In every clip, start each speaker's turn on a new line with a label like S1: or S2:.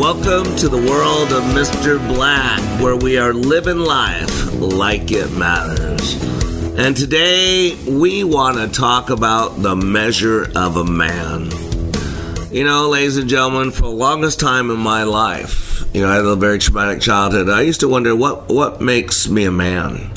S1: Welcome to the world of Mr. Black, where we are living life like it matters. And today we want to talk about the measure of a man. You know, ladies and gentlemen, for the longest time in my life, you know, I had a very traumatic childhood. I used to wonder what what makes me a man.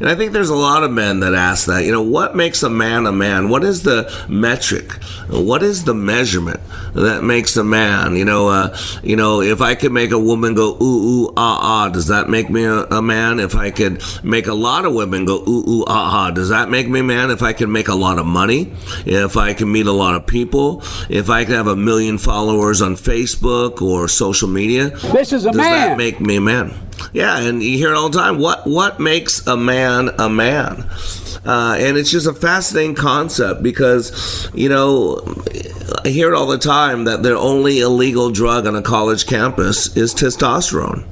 S1: And I think there's a lot of men that ask that. You know, what makes a man a man? What is the metric? What is the measurement that makes a man? You know, uh, you know, if I could make a woman go ooh ooh ah ah, does that make me a, a man? If I could make a lot of women go ooh ooh ah ah, does that make me a man? If I can make a lot of money, if I can meet a lot of people, if I can have a million followers on Facebook or social media,
S2: this is a
S1: does
S2: man.
S1: that make me a man? Yeah, and you hear it all the time. What what makes a man a man? Uh, and it's just a fascinating concept because you know I hear it all the time that the only illegal drug on a college campus is testosterone.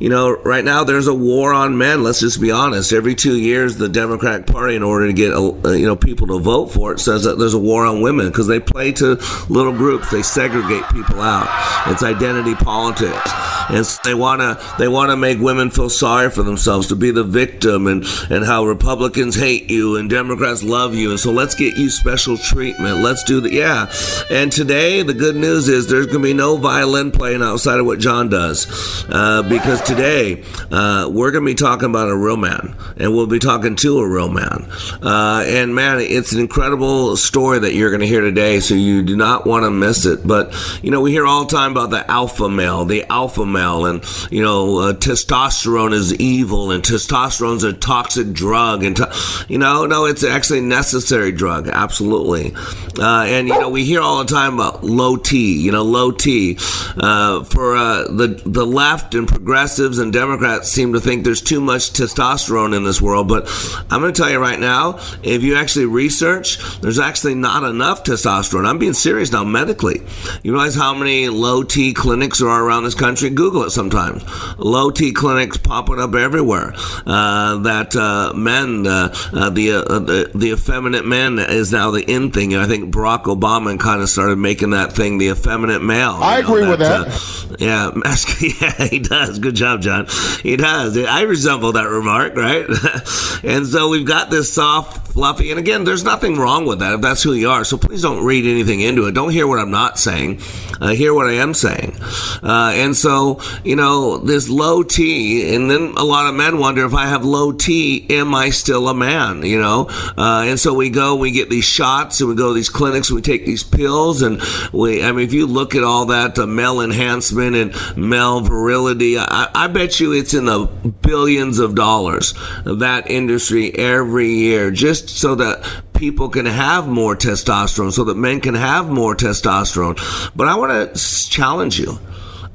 S1: You know, right now there's a war on men. Let's just be honest. Every two years, the Democratic Party, in order to get uh, you know people to vote for it, says that there's a war on women because they play to little groups. They segregate people out. It's identity politics, and so they wanna they wanna make women feel sorry for themselves to be the victim, and and how Republicans hate you and Democrats love you, and so let's get you special treatment. Let's do the yeah. And today, the good news is there's gonna be no violin playing outside of what John does, uh, because today uh, we're going to be talking about a real man, and we'll be talking to a real man. Uh, and man, it's an incredible story that you're going to hear today, so you do not want to miss it. But you know, we hear all the time about the alpha male, the alpha male, and you know, uh, testosterone is evil, and testosterone's a toxic drug, and to- you know, no, it's actually a necessary drug, absolutely. Uh, and you know, we hear all the time about low T, you know, low T uh, for uh, the the left and progressive progressives and Democrats seem to think there's too much testosterone in this world, but I'm going to tell you right now, if you actually research, there's actually not enough testosterone. I'm being serious now medically. You realize how many low T clinics there are around this country? Google it sometimes. Low T clinics popping up everywhere. Uh, that uh, men, uh, the, the the effeminate men is now the in thing. I think Barack Obama kind of started making that thing the effeminate male.
S3: I know, agree that, with that.
S1: yeah, yeah, he does. Good job, John. He does. I resemble that remark, right? and so we've got this soft, fluffy, and again, there's nothing wrong with that if that's who you are. So please don't read anything into it. Don't hear what I'm not saying. Uh, hear what I am saying. Uh, and so, you know, this low T, and then a lot of men wonder if I have low T, am I still a man? You know? Uh, and so we go, we get these shots, and we go to these clinics, and we take these pills, and we, I mean, if you look at all that male enhancement and male virility, I, I bet you it's in the billions of dollars that industry every year just so that people can have more testosterone so that men can have more testosterone. But i want to challenge you.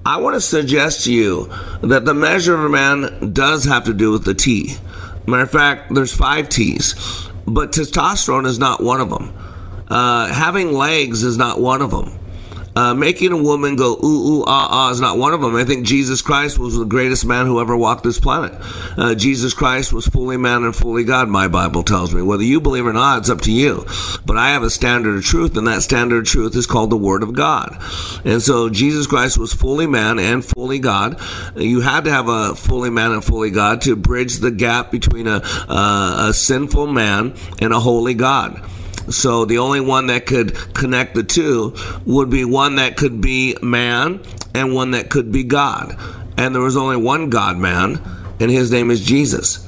S1: I want to suggest to you that the measure of a man does have to do with the t. Matter of fact there's five t's but testosterone is not one of them uh, having legs is not one of them uh, making a woman go ooh ooh ah ah is not one of them. I think Jesus Christ was the greatest man who ever walked this planet. Uh, Jesus Christ was fully man and fully God. My Bible tells me. Whether you believe or not, it's up to you. But I have a standard of truth, and that standard of truth is called the Word of God. And so Jesus Christ was fully man and fully God. You had to have a fully man and fully God to bridge the gap between a, uh, a sinful man and a holy God. So the only one that could connect the two would be one that could be man and one that could be God. And there was only one God man, and his name is Jesus.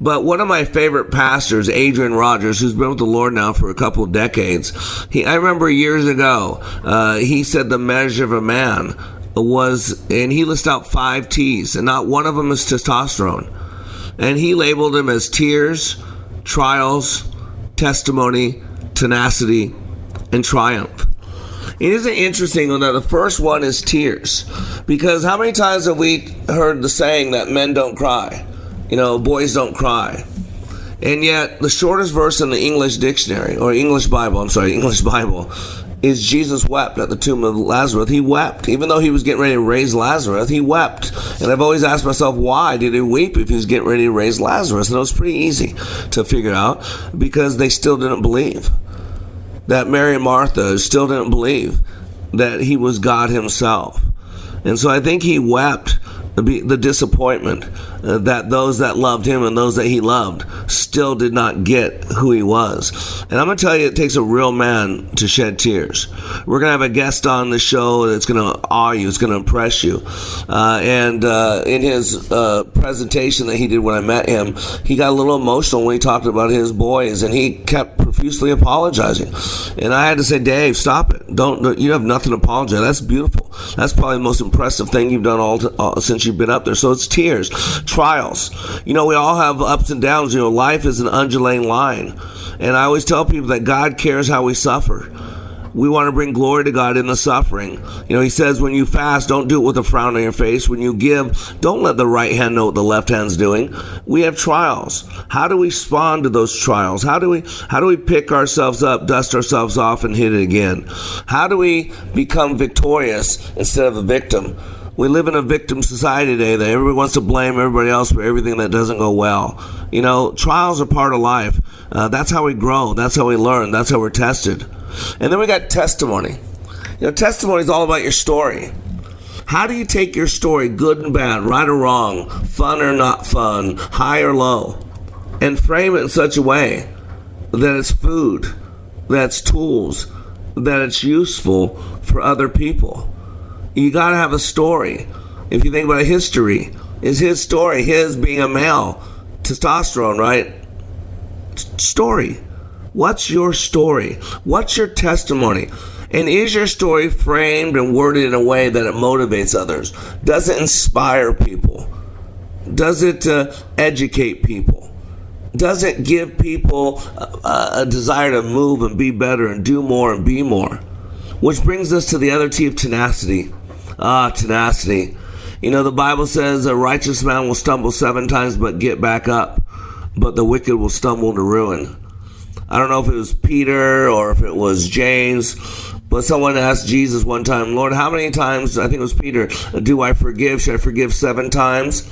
S1: But one of my favorite pastors, Adrian Rogers, who's been with the Lord now for a couple of decades, he, I remember years ago, uh, he said the measure of a man was, and he listed out five T's, and not one of them is testosterone. And he labeled them as tears, trials, testimony, tenacity, and triumph. Isn't interesting that the first one is tears? Because how many times have we heard the saying that men don't cry? You know, boys don't cry. And yet, the shortest verse in the English dictionary, or English Bible, I'm sorry, English Bible, is Jesus wept at the tomb of Lazarus. He wept. Even though he was getting ready to raise Lazarus, he wept. And I've always asked myself, why did he weep if he was getting ready to raise Lazarus? And it was pretty easy to figure out because they still didn't believe. That Mary Martha still didn't believe that he was God himself. And so I think he wept the disappointment uh, that those that loved him and those that he loved still did not get who he was. And I'm going to tell you, it takes a real man to shed tears. We're going to have a guest on the show that's going to awe you, it's going to impress you. Uh, and uh, in his uh, presentation that he did when I met him, he got a little emotional when he talked about his boys, and he kept profusely apologizing. And I had to say, Dave, stop it. Don't you have nothing to apologize. That's beautiful. That's probably the most impressive thing you've done all, to, all since you've been up there. So it's tears trials. You know, we all have ups and downs. You know, life is an undulating line. And I always tell people that God cares how we suffer. We want to bring glory to God in the suffering. You know, He says, when you fast, don't do it with a frown on your face. When you give, don't let the right hand know what the left hand's doing. We have trials. How do we respond to those trials? How do we, how do we pick ourselves up, dust ourselves off, and hit it again? How do we become victorious instead of a victim? We live in a victim society today that everybody wants to blame everybody else for everything that doesn't go well. You know, trials are part of life. Uh, that's how we grow. That's how we learn. That's how we're tested. And then we got testimony. You know, testimony is all about your story. How do you take your story, good and bad, right or wrong, fun or not fun, high or low, and frame it in such a way that it's food, that's tools, that it's useful for other people? You got to have a story. If you think about history, is his story, his being a male, testosterone, right? Story. What's your story? What's your testimony? And is your story framed and worded in a way that it motivates others? Does it inspire people? Does it uh, educate people? Does it give people a, a desire to move and be better and do more and be more? Which brings us to the other T of tenacity. Ah, tenacity. You know, the Bible says a righteous man will stumble seven times but get back up, but the wicked will stumble to ruin. I don't know if it was Peter or if it was James, but someone asked Jesus one time, Lord, how many times, I think it was Peter, do I forgive? Should I forgive seven times?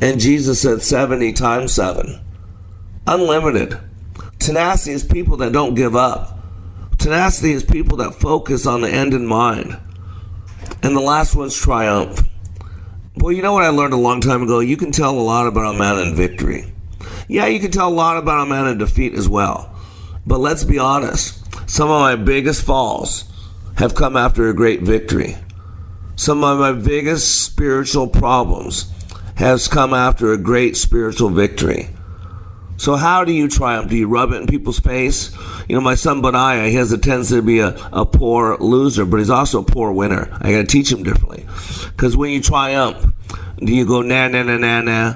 S1: And Jesus said 70 times seven. Unlimited. Tenacity is people that don't give up. Tenacity is people that focus on the end in mind. And the last one's triumph. Well, you know what I learned a long time ago? You can tell a lot about a man in victory. Yeah, you can tell a lot about a man in defeat as well. But let's be honest. Some of my biggest falls have come after a great victory. Some of my biggest spiritual problems has come after a great spiritual victory. So how do you triumph? Do you rub it in people's face? You know, my son Benaiah, he has a tendency to be a, a poor loser, but he's also a poor winner. I got to teach him differently. Because when you triumph, do you go na na na na na?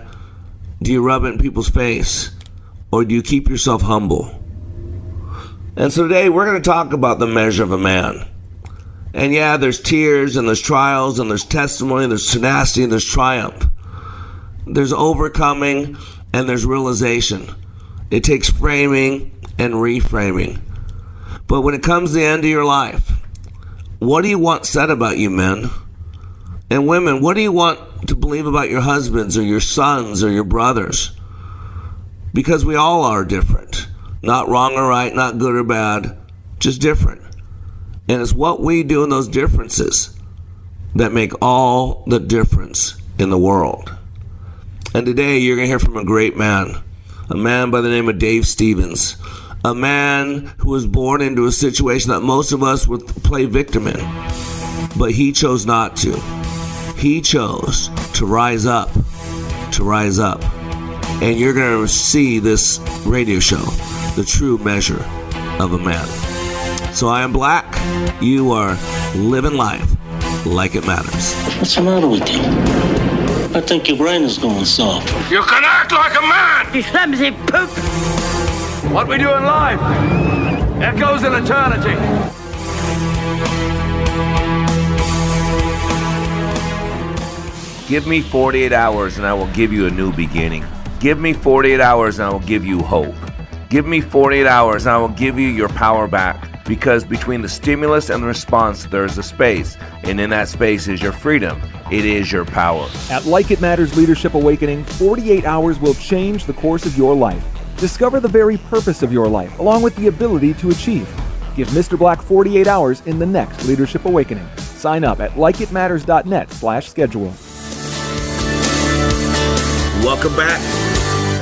S1: Do you rub it in people's face? Or do you keep yourself humble? And so today we're going to talk about the measure of a man. And yeah, there's tears and there's trials and there's testimony, and there's tenacity and there's triumph. There's overcoming and there's realization. It takes framing and reframing. But when it comes to the end of your life, what do you want said about you, men? And women, what do you want to believe about your husbands or your sons or your brothers? Because we all are different. Not wrong or right, not good or bad, just different. And it's what we do in those differences that make all the difference in the world. And today you're going to hear from a great man, a man by the name of Dave Stevens, a man who was born into a situation that most of us would play victim in. But he chose not to. He chose to rise up, to rise up. And you're going to see this radio show, the true measure of a man. So I am black. You are living life like it matters.
S4: What's the matter with you? I think your brain is going soft.
S3: You can act like a man!
S2: You clumsy poop!
S3: What we do in life echoes in eternity.
S2: Give me 48 hours and I will give you a new beginning. Give me 48 hours and I will give you hope. Give me 48 hours and I will give you your power back. Because between the stimulus and the response, there is a space. And in that space is your freedom. It is your power.
S5: At Like It Matters Leadership Awakening, 48 hours will change the course of your life. Discover the very purpose of your life, along with the ability to achieve. Give Mr. Black 48 hours in the next Leadership Awakening. Sign up at likeitmatters.net slash schedule.
S1: Welcome back.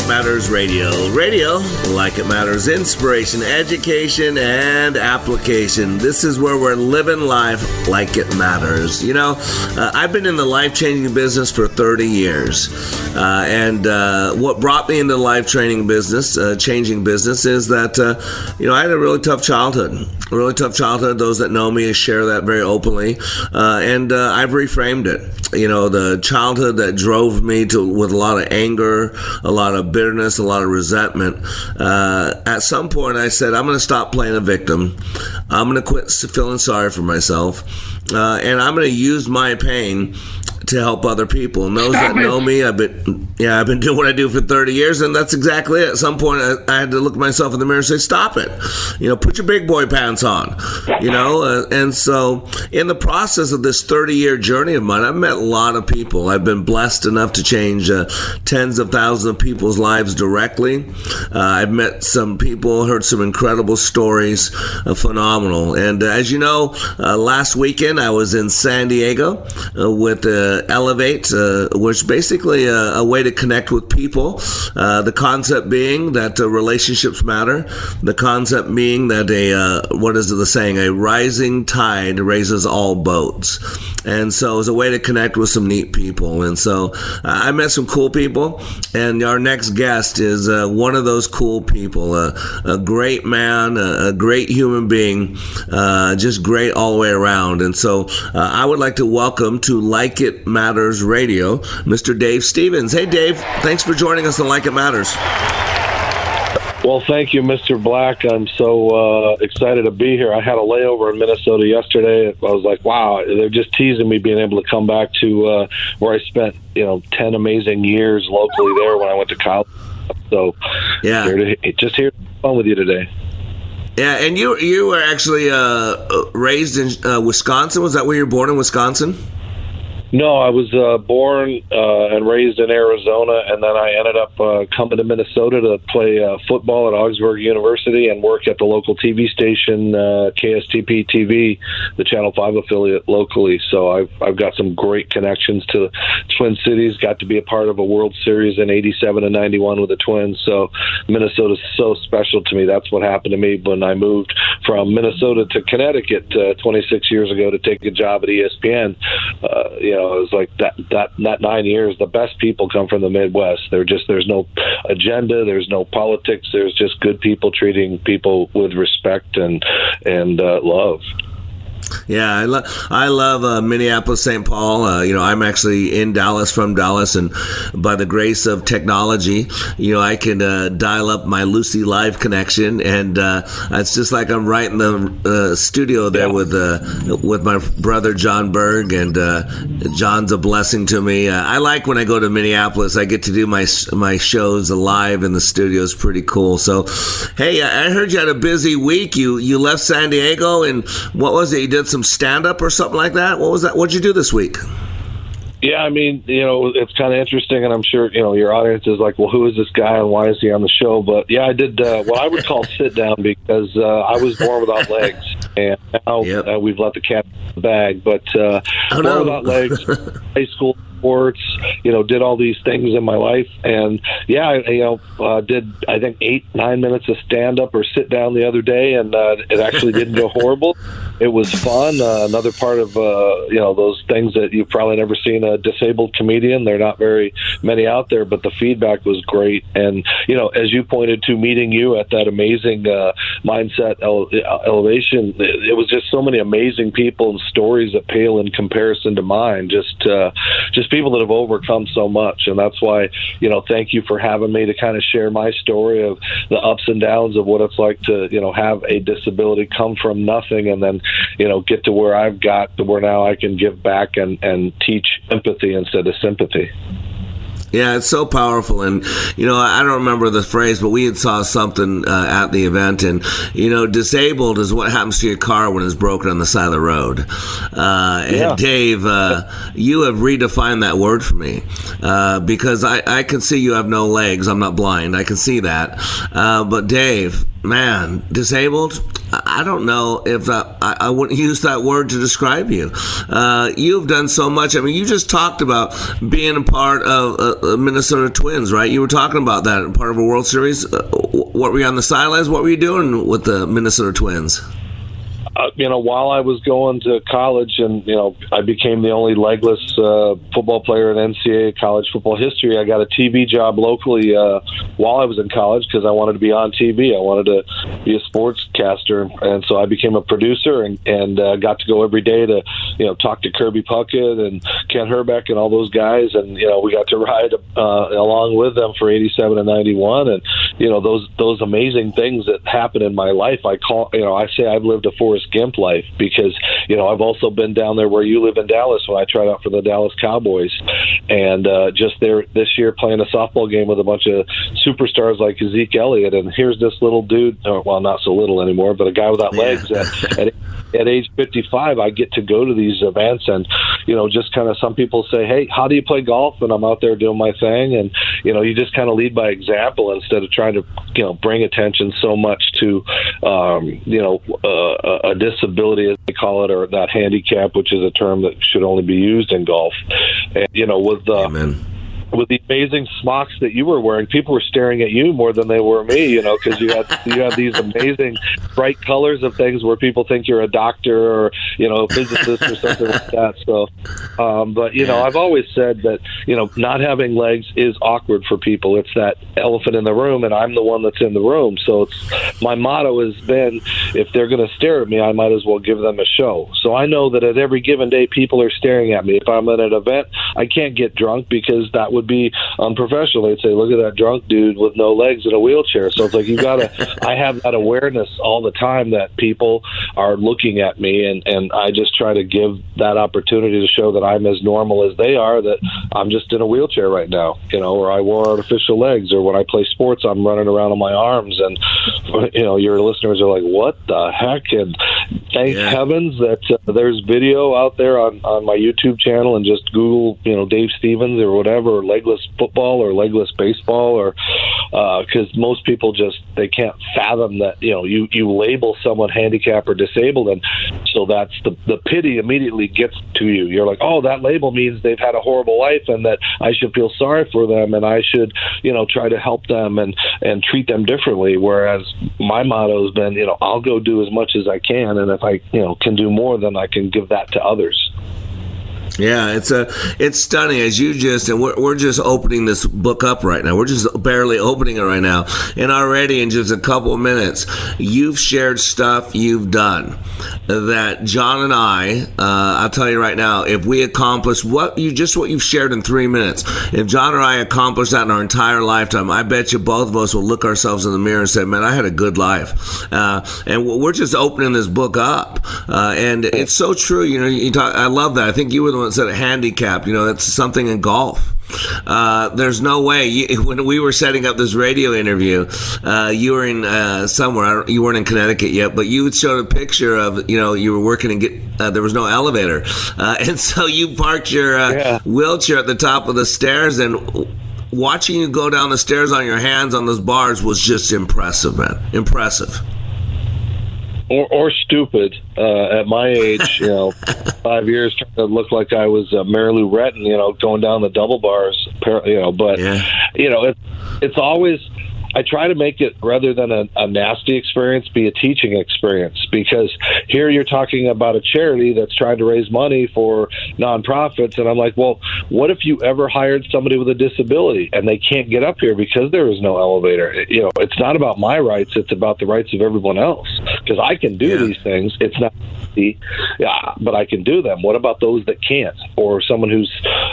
S1: Matters Radio. Radio, like it matters, inspiration, education, and application. This is where we're living life like it matters. You know, uh, I've been in the life changing business for 30 years. Uh, and uh, what brought me into the life training business, uh, changing business, is that, uh, you know, I had a really tough childhood. A really tough childhood. Those that know me share that very openly. Uh, and I've reframed it. You know, the childhood that drove me to with a lot of anger, a lot of bitterness, a lot of resentment. Uh, at some point, I said, I'm going to stop playing a victim. I'm going to quit feeling sorry for myself. Uh, and I'm going to use my pain to help other people. And those that know me, I've been yeah, I've been doing what I do for 30 years, and that's exactly it. At some point, I, I had to look myself in the mirror and say, "Stop it!" You know, put your big boy pants on. You know, uh, and so in the process of this 30 year journey of mine, I've met a lot of people. I've been blessed enough to change uh, tens of thousands of people's lives directly. Uh, I've met some people, heard some incredible stories, uh, phenomenal. And uh, as you know, uh, last weekend I was in San Diego with Elevate, which basically a, a way to connect with people. Uh, the concept being that uh, relationships matter. The concept being that a uh, what is the saying? A rising tide raises all boats. And so it's a way to connect with some neat people. And so uh, I met some cool people. And our next guest is uh, one of those cool people. a great man, a, a great human being, uh, just great all the way around. And so I would like to welcome to Like It Matters Radio, Mr. Dave Stevens. Hey, Dave, thanks for joining us on Like It Matters.
S6: Well, thank you, Mr. Black. I'm so uh, excited to be here. I had a layover in Minnesota yesterday. I was like, wow, they're just teasing me being able to come back to uh, where I spent, you know, 10 amazing years locally there when I went to college. So,
S1: yeah,
S6: here to, just here fun with you today.
S1: Yeah, and you you were actually uh, raised in uh, Wisconsin. Was that where you were born in Wisconsin?
S6: No, I was uh, born uh, and raised in Arizona, and then I ended up uh, coming to Minnesota to play uh, football at Augsburg University and work at the local TV station uh, KSTP TV, the Channel Five affiliate locally. So I've I've got some great connections to Twin Cities. Got to be a part of a World Series in '87 and '91 with the Twins. So Minnesota's so special to me. That's what happened to me when I moved from Minnesota to Connecticut uh, 26 years ago to take a job at ESPN. Uh, you know, it was like that that that nine years. The best people come from the Midwest. They're just there's no agenda, there's no politics. There's just good people treating people with respect and and uh, love.
S1: Yeah, I, lo- I love uh, Minneapolis, St. Paul. Uh, you know, I'm actually in Dallas from Dallas, and by the grace of technology, you know, I can uh, dial up my LUCI Live connection, and uh, it's just like I'm right in the uh, studio there yeah. with uh, with my brother John Berg, and John's a blessing to me. I like when I go to Minneapolis. I get to do my my shows live in the studio. It's pretty cool. So, hey, I heard you had a busy week. You you left San Diego, and what was it? You did did some stand up or something like that. What was that? What'd you do this week?
S6: Yeah, I mean, you know, it's kind of interesting, and I'm sure you know your audience is like, "Well, who is this guy, and why is he on the show?" But yeah, I did uh, what I would call sit down because uh, I was born without legs, and now yep. uh, we've let the cat bag. But uh, oh, born no. without legs, high school sports, you know, did all these things in my life. And yeah, I, you know, uh, did I think eight, nine minutes of stand up or sit down the other day, and uh, it actually didn't go horrible. It was fun. Uh, another part of uh, you know those things that you've probably never seen a disabled comedian. They're not very many out there, but the feedback was great. And you know, as you pointed to, meeting you at that amazing uh, mindset ele- elevation, it, it was just so many amazing people and stories that pale in comparison to mine. Just uh, just people that have overcome so much, and that's why you know thank you for having me to kind of share my story of the ups and downs of what it's like to you know have a disability, come from nothing, and then you know get to where I've got to where now I can give back and and teach empathy instead of sympathy.
S1: Yeah, it's so powerful, and you know I don't remember the phrase, but we had saw something uh, at the event, and you know disabled is what happens to your car when it's broken on the side of the road. Uh, and Dave, uh, you have redefined that word for me uh, because I I can see you have no legs. I'm not blind. I can see that, uh, but Dave, man, disabled. I don't know if I, I wouldn't use that word to describe you. Uh, you've done so much. I mean, you just talked about being a part of uh, uh, Minnesota Twins, right? You were talking about that, part of a World Series. Uh, what were you on the sidelines? What were you doing with the Minnesota Twins?
S6: Uh, you know, while I was going to college, and you know, I became the only legless uh, football player in NCAA college football history. I got a TV job locally uh, while I was in college because I wanted to be on TV. I wanted to be a sportscaster, and so I became a producer and and uh, got to go every day to you know talk to Kirby Puckett and Kent Hrbek and all those guys, and you know, we got to ride uh, along with them for '87 and '91, and you know, those those amazing things that happen in my life. I call you know, I say I've lived a Forrest Gump life because you know I've also been down there where you live in Dallas when I tried out for the Dallas Cowboys, and uh, just there this year playing a softball game with a bunch of superstars like Zeke Elliott, and here's this little dude, or, well not so little anymore, but a guy without legs at, at at age 55, I get to go to these events and, you know, just kind of some people say, Hey, how do you play golf? And I'm out there doing my thing. And, you know, you just kind of lead by example instead of trying to, you know, bring attention so much to, um, you know, uh, a disability, as they call it, or that handicap, which is a term that should only be used in golf. And, you know, with, the
S1: Amen.
S6: With the amazing smocks that you were wearing, people were staring at you more than they were me. You know, because you had you had these amazing bright colors of things where people think you're a doctor or you know a physicist or something like that. So, um, but you know, I've always said that you know not having legs is awkward for people. It's that elephant in the room, and I'm the one that's in the room. So it's my motto has been if they're going to stare at me, I might as well give them a show. So I know that at every given day, people are staring at me. If I'm at an event, I can't get drunk because that would be unprofessional. They'd say, "Look at that drunk dude with no legs in a wheelchair." So it's like you gotta. I have that awareness all the time that people are looking at me, and and I just try to give that opportunity to show that I'm as normal as they are. That I'm just in a wheelchair right now, you know, or I wore artificial legs, or when I play sports, I'm running around on my arms, and you know, your listeners are like, "What the heck?" And thank
S1: Yeah.
S6: heavens that uh, there's video out there on on my YouTube channel, and just Google, you know, Dave Stevens or whatever, or legless football or legless baseball, or uh, because most people just they can't fathom that you know you you label someone handicapped or disabled, and so that's the the pity immediately gets to you. You're like, oh, that label means they've had a horrible life, and that I should feel sorry for them, and I should you know try to help them and and treat them differently. Whereas my motto has been, you know, I'll go do as much as I can, and if I you know can do more, then I can give that to others.
S1: Yeah, it's a it's stunning as you just and we're, we're just opening this book up right now. We're just barely opening it right now, and already in just a couple of minutes, you've shared stuff you've done that John and I. Uh, I'll tell you right now, if we accomplish what you just what you've shared in three minutes, if John or I accomplish that in our entire lifetime, I bet you both of us will look ourselves in the mirror and say, "Man, I had a good life." Uh, and we're just opening this book up, uh, and it's so true. You know, you talk, I love that. I think you were the one that said handicap. You know, that's something in golf. Uh, there's no way. You, when we were setting up this radio interview, uh, you were in uh, somewhere. I don't- You weren't in Connecticut yet, but you showed a picture of you know you were working and get. Uh, there was no elevator, uh, and so you parked your uh,
S6: Yeah.
S1: wheelchair at the top of the stairs and. Watching you go down the stairs on your hands on those bars was just impressive, man. Impressive.
S6: Or, or stupid uh, at my age. You know, five years trying to look like I was uh, Mary Lou Retton. You know, going down the double bars. You know, but
S1: Yeah.
S6: you know, it's it's always. I try to make it rather than a, a nasty experience, be a teaching experience because here you're talking about a charity that's trying to raise money for nonprofits, and I'm like, well, what if you ever hired somebody with a disability and they can't get up here because there is no elevator? You know, it's not about my rights; it's about the rights of everyone else. Because I can do yeah. these things. It's not yeah, but I can do them. What about those that can't, or someone who's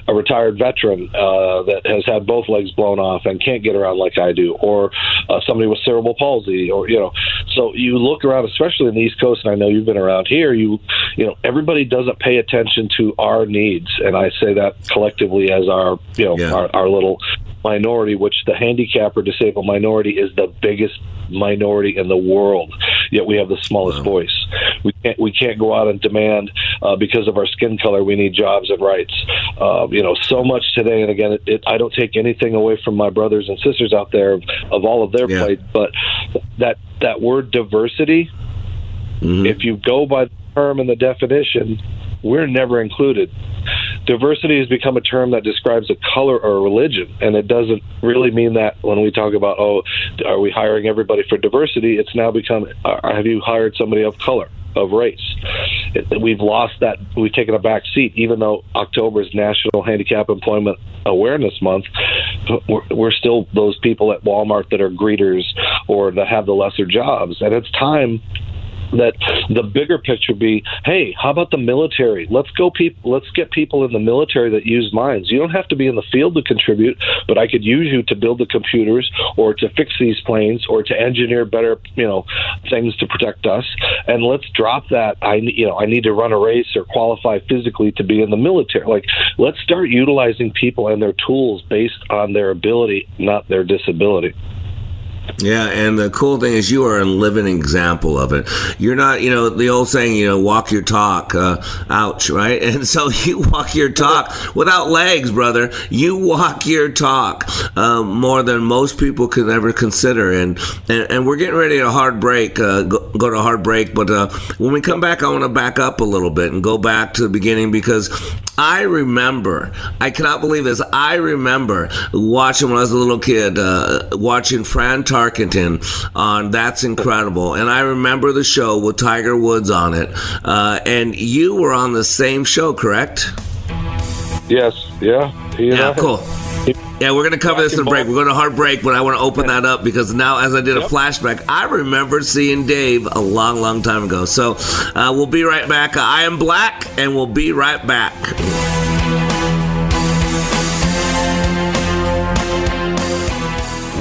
S6: a retired veteran uh, that has had both legs blown off and can't get around like I do, or uh, somebody with cerebral palsy, or you know. So you look around, especially in the East Coast, and I know you've been around here. You, you know, everybody doesn't pay attention to our needs, and I say that collectively as our, you know, yeah. our, our little minority, which the handicap or disabled minority is the biggest minority in the world. Yet we have the smallest wow. voice. We can't we can't go out and demand uh, because of our skin color we need jobs and rights. Uh, you know, so much today. And again, it, it, I don't take anything away from my brothers and sisters out there of, of all of their yeah. plight, but that that word diversity. Mm-hmm. If you go by the term and the definition, we're never included. Diversity has become a term that describes a color or a religion, and it doesn't really mean that when we talk about, oh, are we hiring everybody for diversity? It's now become, uh, have you hired somebody of color? Of race, it, we've lost that. We've taken a back seat, even though October is National Handicap Employment Awareness Month. We're, we're still those people at Walmart that are greeters or that have the lesser jobs, and it's time that the bigger picture be, hey, how about the military? Let's go people let's get people in the military that use minds. You don't have to be in the field to contribute, but I could use you to build the computers or to fix these planes or to engineer better, you know, things to protect us. And let's drop that I you know, I need to run a race or qualify physically to be in the military. Like let's start utilizing people and their tools based on their ability, not their disability.
S1: Yeah, and the cool thing is you are a living example of it. You're not, you know, the old saying, you know, walk your talk, uh, ouch, right? And so you walk your talk without legs, brother. You walk your talk uh, more than most people could ever consider. And, and, and we're getting ready to hard break, uh, go, go, to hard break. But uh, when we come back, I want to back up a little bit and go back to the beginning because I remember, I cannot believe this. I remember watching when I was a little kid, uh, watching Fran Tarkenton on That's Incredible. And I remember the show with Tiger Woods on it. Uh, and you were on the same show, correct?
S6: Yes. Yeah.
S1: Yeah, cool. Yeah, we're going to cover this in a break. We're going to hard break, but I want to open that up because now, as I did a flashback, I remember seeing Dave a long, long time ago. So uh, we'll be right back. I am Black, and we'll be right back.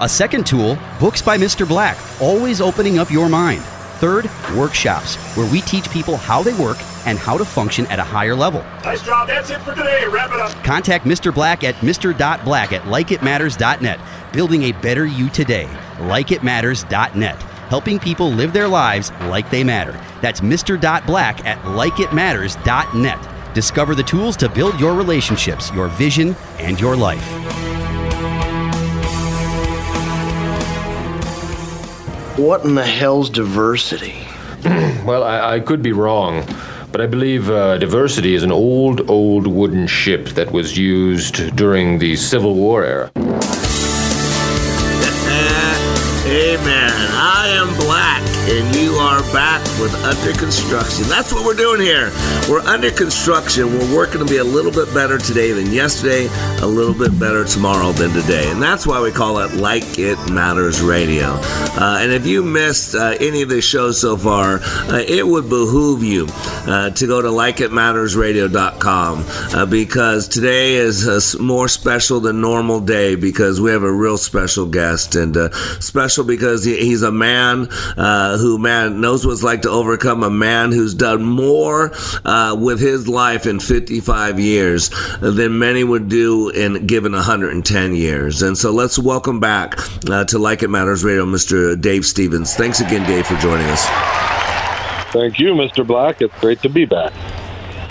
S7: A second tool, Books by Mr. Black, always opening up your mind. Third, workshops, where we teach people how they work and how to function at a higher level.
S3: Nice job. That's it for today. Wrap it up.
S7: Contact Mr. Black at mr.black at likeitmatters.net. Building a better you today. Likeitmatters.net. Helping people live their lives like they matter. That's Mr. Black at likeitmatters.net. Discover the tools to build your relationships, your vision, and your life.
S8: What in the hell's diversity?
S9: well, I, I, could be wrong, but I believe uh, diversity is an old, old wooden ship that was used during the Civil War era.
S1: Amen. I am black, and you are back with Under Construction. That's what we're doing here. We're under construction. We're working to be a little bit better today than yesterday, a little bit better tomorrow than today. And that's why we call it Like It Matters Radio. Uh, and if you missed uh, any of the shows so far, uh, it would behoove you uh, to go to likeitmattersradio.com uh, because today is a more special than normal day because we have a real special guest and uh, special because he's a man uh, who man knows what it's like to overcome. A man who's done more uh, with his life in 55 years than many would do in given 110 years. And so let's welcome back uh, to Like It Matters Radio, Mr. Dave Stevens. Thanks again, Dave, for joining us.
S6: Thank you, Mr. Black. It's great to be back.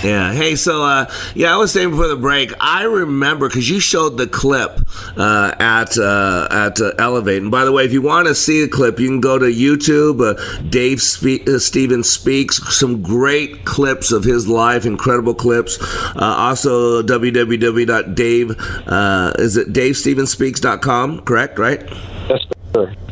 S1: Yeah. Hey, so uh, yeah, I was saying before the break, I remember because you showed the clip uh, at uh, at uh, Elevate. And by the way, if you want to see the clip, you can go to YouTube. Uh, Dave Spe- uh, Stevens speaks. Some great clips of his life, incredible clips. Also, www.dave uh, is it DaveStevensSpeaks.com? Correct, right?
S6: Yes,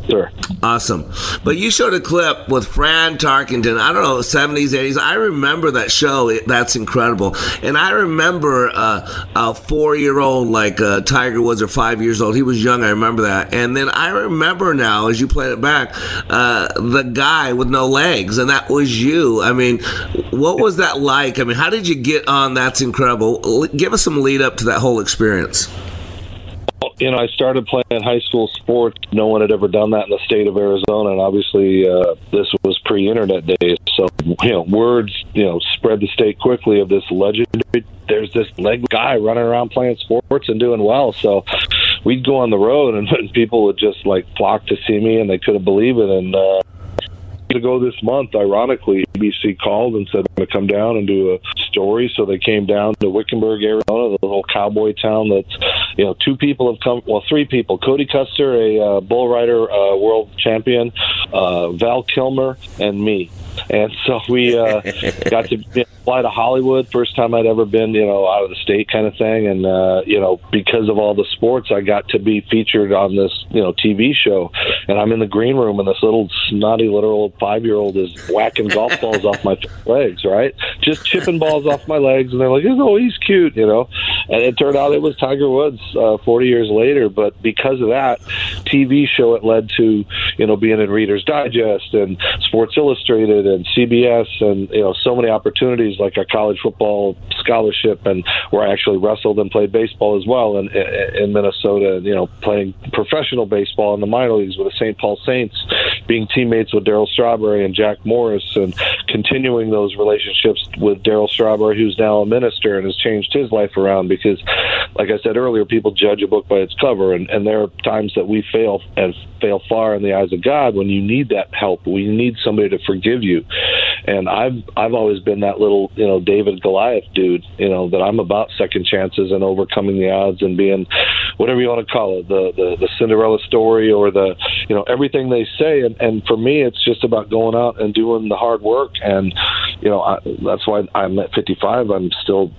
S6: sir.
S1: Awesome. But you showed a clip with Fran Tarkenton, I don't know, 70s, 80s. I remember that show. That's incredible. And I remember uh, a four year old, like uh, Tiger Woods, or five years old. He was young. I remember that. And then I remember now, as you played it back, uh, the guy with no legs. And that was you. I mean, what was that like? I mean, how did you get on That's Incredible? Give us some lead up to that whole experience
S6: you know, I started playing high school sports. No one had ever done that in the state of Arizona, and obviously uh, this was pre-internet days. So you know, words you know spread the state quickly of this legendary. There's this leg guy running around playing sports and doing well. So we'd go on the road, and, people would just like flock to see me, and they couldn't believe it. And uh, ago this month, ironically, ABC called and said, going to come down and do a story. So they came down to Wickenburg, Arizona, the little cowboy town that's, you know, two people have come, well, three people. Cody Custer, a uh, bull rider uh, world champion, uh, Val Kilmer, and me. And so we uh, got to you know, fly to Hollywood. First time I'd ever been, you know, out of the state kind of thing. And, uh, you know, because of all the sports, I got to be featured on this, you know, TV show. And I'm in the green room, and this little snotty little five year old is whacking golf balls off my legs, right? Just chipping balls off my legs. And they're like, oh, he's cute, you know. And it turned out it was Tiger Woods uh, 40 years later. But because of that TV show, it led to, you know, being in Reader's Digest and Sports Illustrated and CBS and, you know, so many opportunities like a college football scholarship and where I actually wrestled and played baseball as well in, in Minnesota, you know, playing professional baseball in the minor leagues with the St. Paul Saints, being teammates with Darryl Strawberry and Jack Morris and continuing those relationships with Darryl Strawberry, who's now a minister and has changed his life around because, like I said earlier, people judge a book by its cover. And, and there are times that we fail and fail far in the eyes of God when you need that help. We need somebody to forgive you. And I've I've always been that little you know David Goliath dude. You know that I'm about second chances and overcoming the odds and being whatever you want to call it the the, the Cinderella story or the you know everything they say. And, and for me, it's just about going out and doing the hard work. And you know I, that's why I'm at 55. I'm still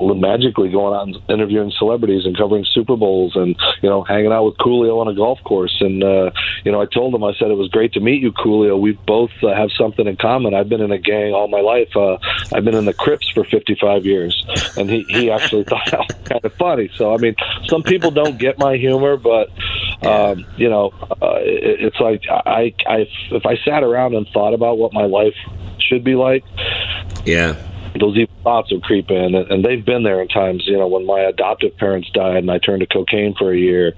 S6: magically going out and interviewing celebrities and covering Super Bowls and you know hanging out with Coolio on a golf course. And uh, you know I told him I said it was great to meet you, Coolio. We both uh, have something in common. I've been in a gang all my life. Uh, I've been in the Crips for 55 years, and he he actually thought that was kind of funny. So I mean, some people don't get my humor, but um, you know, uh, it, it's like I I if I sat around and thought about what my life should be like,
S1: yeah
S6: those evil thoughts would creep in, and, and they've been there in times. You know, when my adoptive parents died, and I turned to cocaine for a year,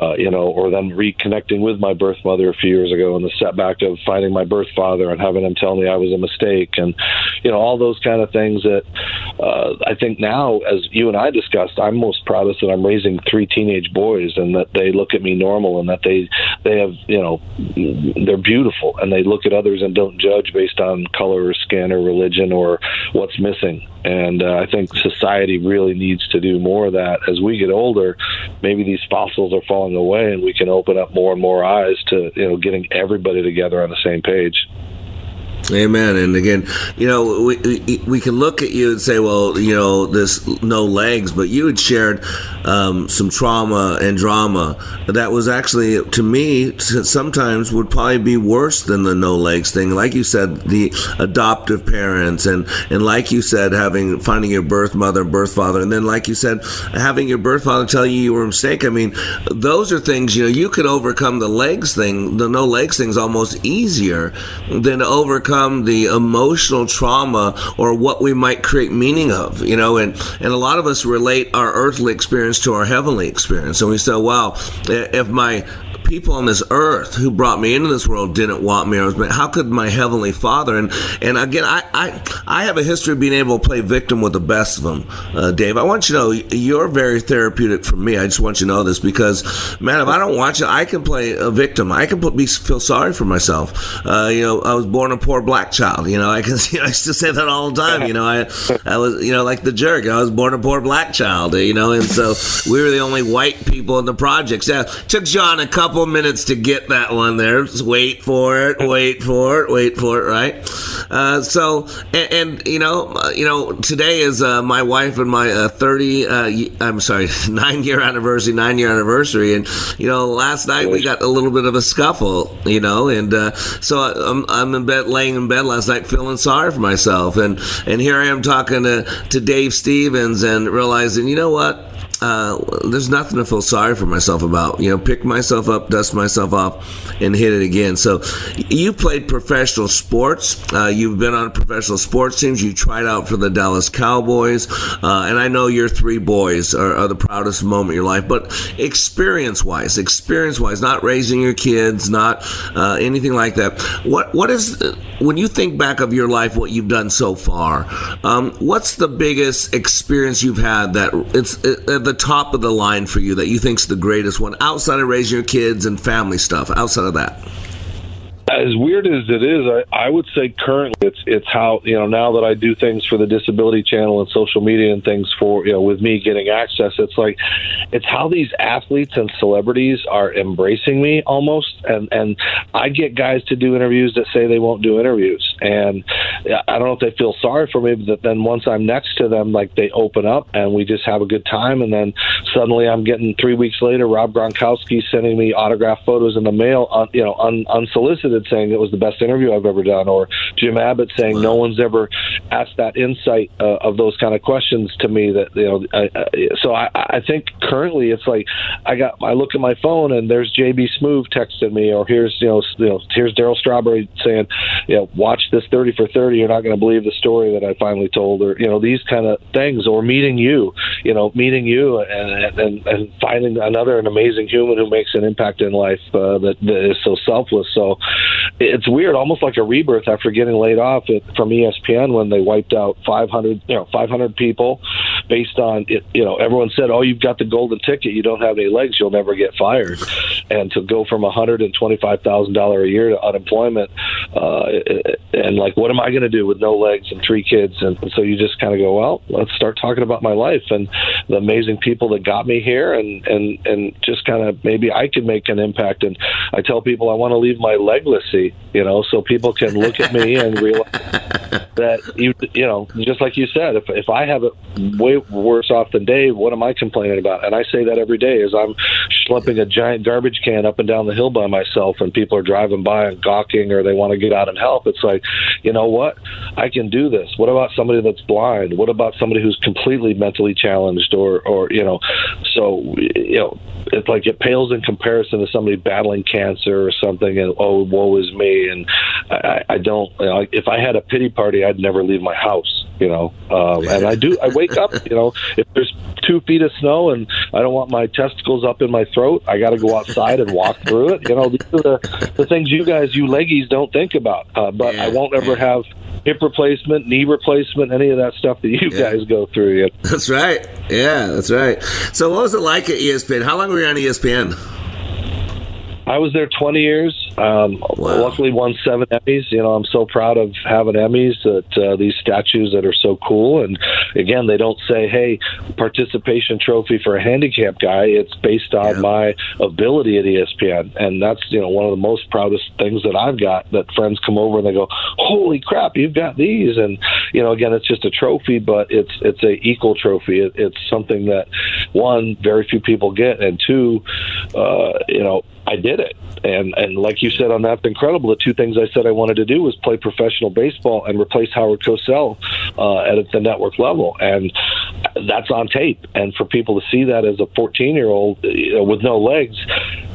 S6: uh, you know, or then reconnecting with my birth mother a few years ago, and the setback of finding my birth father and having him tell me I was a mistake, and you know, all those kind of things that uh, I think now, as you and I discussed, I'm most proudest that I'm raising three teenage boys, and that they look at me normal, and that they they have, you know, they're beautiful, and they look at others and don't judge based on color or skin or religion or what's missing. And uh, I think society really needs to do more of that. As we get older, maybe these fossils are falling away, and we can open up more and more eyes to you know getting everybody together on the same page.
S1: Amen. And again, you know, we we can look at you and say, well, you know, this no legs, but you had shared um, some trauma and drama that was actually, to me, sometimes would probably be worse than the no legs thing. Like you said, the adoptive parents, and and like you said, having finding your birth mother, birth father, and then like you said, having your birth father tell you you were a mistake. I mean, those are things you know you could overcome the legs thing. The no legs thing is almost easier than overcome overcome the emotional trauma or what we might create meaning of, you know, and, and a lot of us relate our earthly experience to our heavenly experience. And we say, wow, if my people on this earth who brought me into this world didn't want me. I was, how could my heavenly Father? And and again, I I, I have a history of being able to play victim with the best of them, uh, Dave. I want you to know you're very therapeutic for me. I just want you to know this because, man, if I don't watch it, I can play a victim. I can put, be feel sorry for myself. Uh, you know, I was born a poor black child. You know, I can you know, I used to say that all the time. You know, I I was you know like the jerk. I was born a poor black child. You know, and so we were the only white people in the projects. Yeah, took John a couple minutes to get that one there. Just wait for it, wait for it, wait for it. Right. Uh, so and, and, you know, uh, you know, today is uh, my wife and my uh, thirty. Uh, I'm sorry, nine year anniversary, nine year anniversary, and you know, last night we got a little bit of a scuffle. You know, and uh, so I'm I'm in bed, laying in bed last night, feeling sorry for myself, and and here I am talking to to Dave Stevens and realizing, you know what uh, there's nothing to feel sorry for myself about. You know, pick myself up, dust myself off, and hit it again. So, you played professional sports. Uh, you've been on professional sports teams. You tried out for the Dallas Cowboys, uh, and I know your three boys are, are, the proudest moment of your life. But experience-wise, experience-wise, not raising your kids, not uh, anything like that. What what is when you think back of your life, what you've done so far? Um, what's the biggest experience you've had that it's it, the the top of the line for you that you think's the greatest one outside of raising your kids and family stuff? Outside of that
S6: as weird as it is, I, I would say currently it's it's how you know now that I do things for the Disability Channel and social media and things for you know with me getting access. It's like it's how these athletes and celebrities are embracing me almost, and and I get guys to do interviews that say they won't do interviews, and I don't know if they feel sorry for me, but then once I'm next to them, like they open up and we just have a good time, and then suddenly I'm getting three weeks later Rob Gronkowski sending me autograph photos in the mail, you know, un, unsolicited saying it was the best interview I've ever done, or Jim Abbott saying wow. no one's ever asked that insight uh, of those kind of questions to me. That you know, I, I, so I, I think currently it's like I got I look at my phone and there's JB Smoove texting me, or here's you know, you know here's Darryl Strawberry saying, you know, watch this thirty for thirty. You're not going to believe the story that I finally told, or you know, these kind of things, or meeting you, you know, meeting you and and and finding another an amazing human who makes an impact in life uh, that, that is so selfless. So it's weird, almost like a rebirth after getting laid off from ESPN when they wiped out 500, you know, 500 people based on it. You know, everyone said, "Oh, you've got the golden ticket. You don't have any legs. You'll never get fired." And to go from 125 thousand dollar a year to unemployment, uh, and like, what am I going to do with no legs and three kids? And so you just kind of go, "Well, let's start talking about my life and the amazing people that got me here, and and and just kind of maybe I could make an impact." And I tell people I want to leave my legacy you know, so people can look at me and realize that you, you know, just like you said, if if I have it way worse off than Dave, what am I complaining about? And I say that every day as I'm schlepping a giant garbage can up and down the hill by myself, and people are driving by and gawking, or they want to get out and help. It's like, you know what? I can do this. What about somebody that's blind? What about somebody who's completely mentally challenged, or or you know, so you know, it's like it pales in comparison to somebody battling cancer or something, and oh, woe is me and I, I don't. You know, if I had a pity party, I'd never leave my house. You know, um, and I do. I wake up. You know, if there's two feet of snow and I don't want my testicles up in my throat, I got to go outside and walk through it. You know, these are the, the things you guys, you leggies, don't think about. Uh, but yeah, I won't ever yeah. have hip replacement, knee replacement, any of that stuff that you yeah. guys go through. Yet.
S1: That's right. Yeah, that's right. So, what was it like at ESPN? How long were you on ESPN?
S6: I was there 20 years. Um, wow. Luckily, won seven Emmys. You know, I'm so proud of having Emmys that uh, these statues that are so cool. And again, they don't say, "Hey, participation trophy for a handicapped guy." It's based on yeah. my ability at ESPN, and that's you know one of the most proudest things that I've got. That friends come over and they go, "Holy crap, you've got these!" And you know, again, it's just a trophy, but it's it's a equal trophy. It, it's something that one very few people get, and two, uh, you know, I did it. And and like you said on that's incredible. The two things I said I wanted to do was play professional baseball and replace Howard Cosell uh, at the network level, and that's on tape. And for people to see that as a 14 year old you know, with no legs,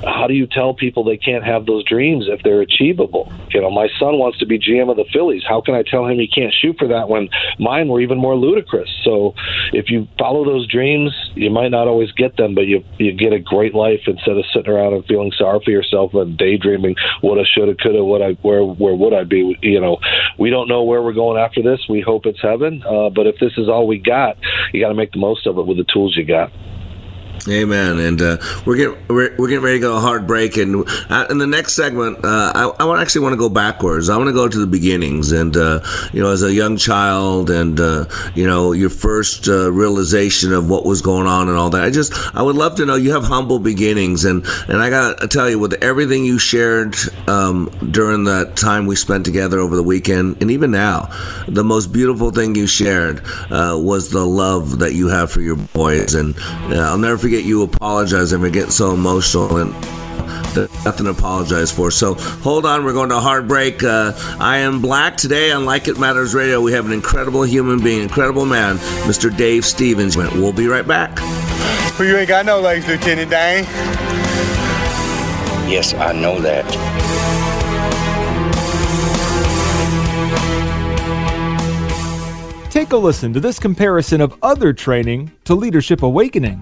S6: how do you tell people they can't have those dreams if they're achievable? You know, my son wants to be GM of the Phillies. How can I tell him he can't shoot for that when mine were even more ludicrous? So if you follow those dreams, you might not always get them, but you you get a great life instead of sitting around and feeling sorry for yourself and daydreaming what I should have, could have, what I where where would I be? You know, we don't know where we're going after this. We hope it's heaven, uh, but if this is all we got, you got to make the most of it with the tools you got.
S1: Amen. And uh, we're getting we're, we're, getting ready to go a hard break, and uh, in the next segment, uh, I, I actually want to go backwards. I want to go to the beginnings, and uh, you know, as a young child, and uh, you know, your first uh, realization of what was going on and all that. I just I would love to know. You have humble beginnings, and and I got to tell you, with everything you shared um, during that time we spent together over the weekend, and even now, the most beautiful thing you shared was the love that you have for your boys, and I'll never forget you apologizing for getting so emotional and nothing to apologize for. So hold on, we're going to a hard break. Uh, I am black today on Like It Matters Radio. We have an incredible human being, incredible man, Mr. Dave Stevens. We'll be right back.
S10: Well, you ain't got no legs, Lieutenant Dan.
S11: Yes, I know that.
S5: Take a listen to this comparison of other training to Leadership Awakening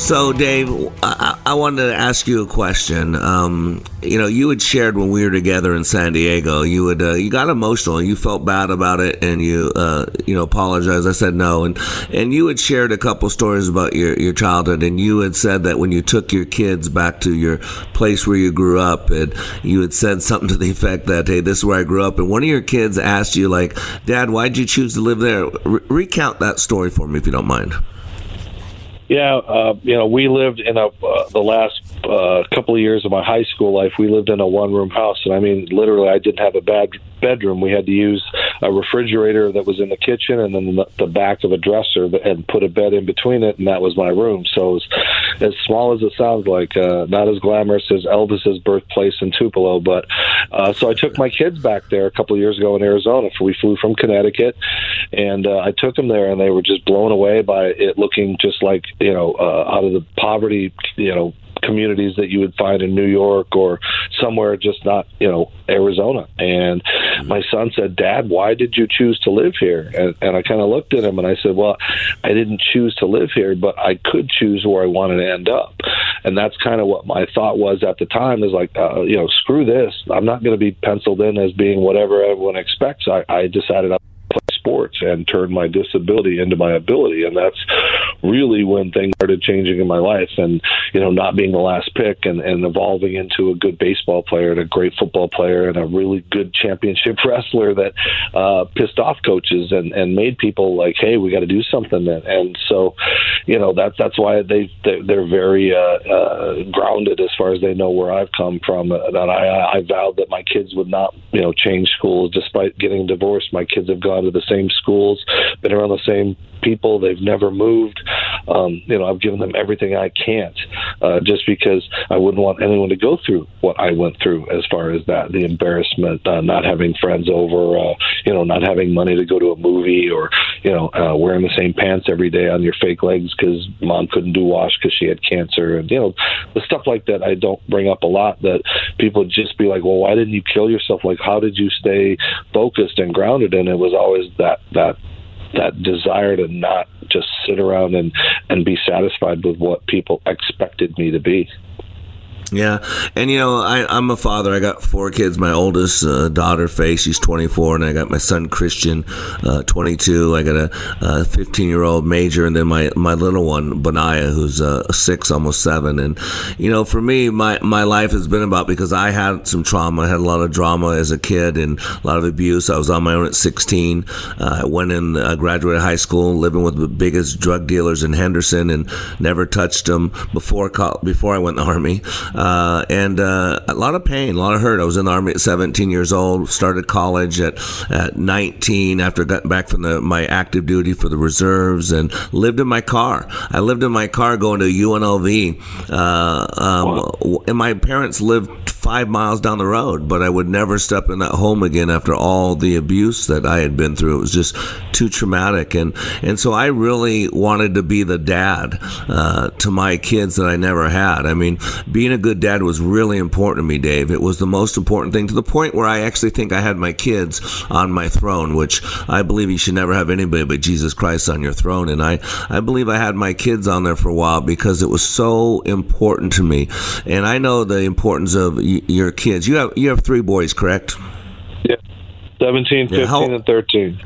S1: So, Dave, I, I, wanted to ask you a question. Um, you know, you had shared when we were together in San Diego. You would uh, you got emotional. and You felt bad about it, and you uh, you know apologized. I said no, and and you had shared a couple stories about your your childhood, and you had said that when you took your kids back to your place where you grew up, and you had said something to the effect that hey, this is where I grew up, and one of your kids asked you like, Dad, why'd you choose to live there? Re- recount that story for me, if you don't mind.
S6: Yeah, uh, you know, we lived in a uh, the last uh, couple of years of my high school life. We lived in a one room house, and I mean, literally, I didn't have a bad bedroom. We had to use a refrigerator that was in the kitchen, and then the, the back of a dresser, and put a bed in between it, and that was my room. So, it was, as small as it sounds like, uh, not as glamorous as Elvis's birthplace in Tupelo, but uh, so I took my kids back there a couple of years ago in Arizona. We flew from Connecticut, and uh, I took them there, and they were just blown away by it looking just like you know, uh, out of the poverty, you know, communities that you would find in New York or somewhere just not, you know, Arizona. And my son said, Dad, why did you choose to live here? And, and I kind of looked at him and I said, Well, I didn't choose to live here, but I could choose where I wanted to end up. And that's kind of what my thought was at the time is like, uh, you know, screw this. I'm not going to be penciled in as being whatever everyone expects. I, I decided sports and turned my disability into my ability. And that's really when things started changing in my life and, you know, not being the last pick and, and evolving into a good baseball player and a great football player and a really good championship wrestler that uh, pissed off coaches and, and made people like, hey, we got to do something. And, and so, you know, that, that's why they, they're very uh, uh, grounded as far as they know where I've come from. That I, I vowed that my kids would not, you know, change schools despite getting divorced. My kids have gone to the same schools, been around the same people. They've never moved. Um, you know, I've given them everything I can't, uh, just because I wouldn't want anyone to go through what I went through as far as that, the embarrassment, uh, not having friends over, uh, you know, not having money to go to a movie or, you know, uh, wearing the same pants every day on your fake legs because mom couldn't do wash because she had cancer. And, you know, the stuff like that I don't bring up a lot that people just be like, well, why didn't you kill yourself? Like, how did you stay focused and grounded? And it was always that, that that desire to not just sit around and and be satisfied with what people expected me to be.
S1: Yeah, and you know, I, I'm a father. I got four kids. My oldest uh, daughter, Faye, she's 24, and I got my son Christian, uh, 22. I got a 15 year old Major, and then my my little one Benaiah, who's uh, six, almost seven. And you know, for me, my my life has been about because I had some trauma. I had a lot of drama as a kid and a lot of abuse. I was on my own at 16. Uh, I went in, I graduated high school, living with the biggest drug dealers in Henderson, and never touched them before before I went in the army uh, and uh, a lot of pain, a lot of hurt. I was in the army at 17 years old. Started college at at 19 after getting back from the, my active duty for the reserves, and lived in my car. I lived in my car going to UNLV, uh, um, and my parents lived five miles down the road, but I would never step in that home again after all the abuse that I had been through. It was just too traumatic, and and so I really wanted to be the dad uh, to my kids that I never had. I mean, being a good dad was really important to me, Dave. It was the most important thing to the point where I actually think I had my kids on my throne, which I believe you should never have anybody but Jesus Christ on your throne. And I, I believe I had my kids on there for a while because it was so important to me. And I know the importance of your kids. You have you have three boys, correct?
S6: Yeah, 17, 15, yeah, how, and 13.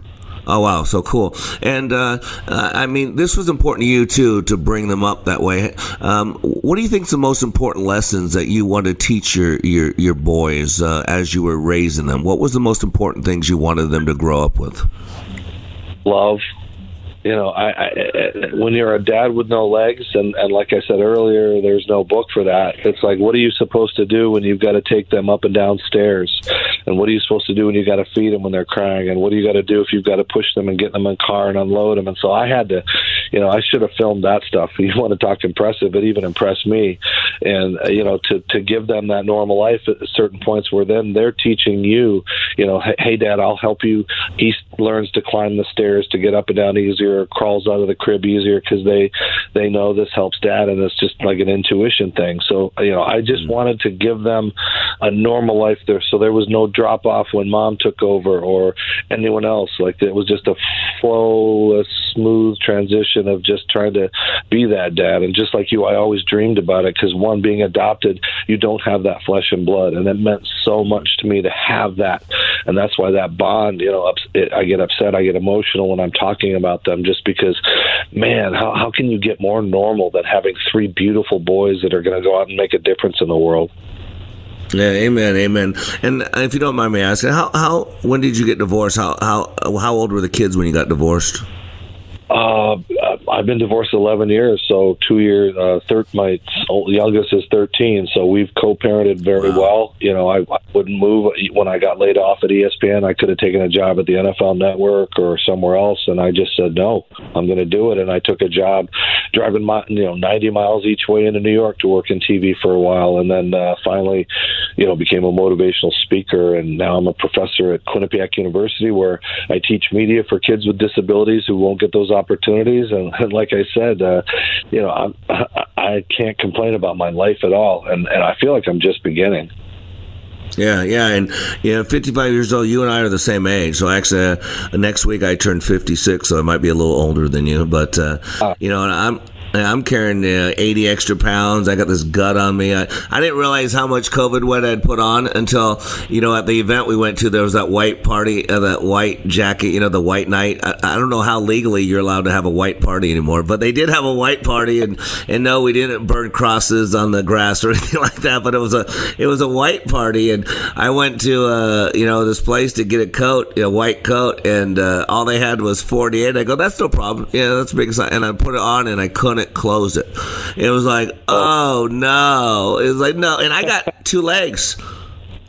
S1: Oh wow, so cool! And uh, uh, I mean, this was important to you too to bring them up that way. Um, what do you think is the most important lessons that you want to teach your your your boys uh, as you were raising them? What was the most important things you wanted them to grow up with?
S6: Love, you know, I, I when you're a dad with no legs, and and like I said earlier, there's no book for that. It's like, what are you supposed to do when you've got to take them up and down stairs, and what are you supposed to do when you've got to feed them when they're crying, and what do you got to do if you've got to push them and get them in a car and unload them? And so I had to, you know, I should have filmed that stuff. You want to talk impressive, It even impressed me, and uh, you know, to to give them that normal life at certain points where then they're teaching you, you know, hey dad, I'll help you. He learns to climb the stairs to get up and down easier easier, crawls out of the crib easier because they they know this helps dad, and it's just like an intuition thing. So you know, I just mm-hmm. wanted to give them a normal life there, so there was no drop off when mom took over or anyone else. Like it was just a flowless, smooth transition of just trying to be that dad. And just like you, I always dreamed about it because one, being adopted, you don't have that flesh and blood, and it meant so much to me to have that, and that's why that bond. You know, it, I get upset, I get emotional when I'm talking about them just because, man, how, how can you get more normal than having three beautiful boys that are going to go out and make a difference in the world?
S1: Yeah, amen, amen. And if you don't mind me asking, how how when did you get divorced? How how how old were the kids when you got divorced?
S6: Uh, I've been divorced 11 years, so two years. Uh, third, my youngest is 13, so we've co-parented very wow. well. You know, I, I wouldn't move when I got laid off at ESPN. I could have taken a job at the NFL Network or somewhere else, and I just said no. I'm going to do it, and I took a job driving my, you know 90 miles each way into New York to work in TV for a while, and then uh, finally, you know, became a motivational speaker, and now I'm a professor at Quinnipiac University where I teach media for kids with disabilities who won't get those opportunities. And, like I said, uh, you know, I'm, I can't complain about my life at all, and and I feel like I'm just beginning.
S1: Yeah, yeah, and you know, 55 years old. You and I are the same age. So actually, uh, next week I turn 56, so I might be a little older than you. But uh, uh, you know, I'm I'm carrying uh, 80 extra pounds. I got this gut on me. I, I didn't realize how much COVID weight I'd put on until, you know, at the event we went to, there was that white party, uh, that white jacket, you know, the white night. I, I, don't know how legally you're allowed to have a white party anymore, but they did have a white party. And, and no, we didn't burn crosses on the grass or anything like that, but it was a, it was a white party. And I went to, uh, you know, this place to get a coat, a white coat, and uh, all they had was 48. I go, that's no problem. Yeah, that's big. And I put it on and I couldn't couldn't close it. It was like, oh no. It was like, no. And I got two legs.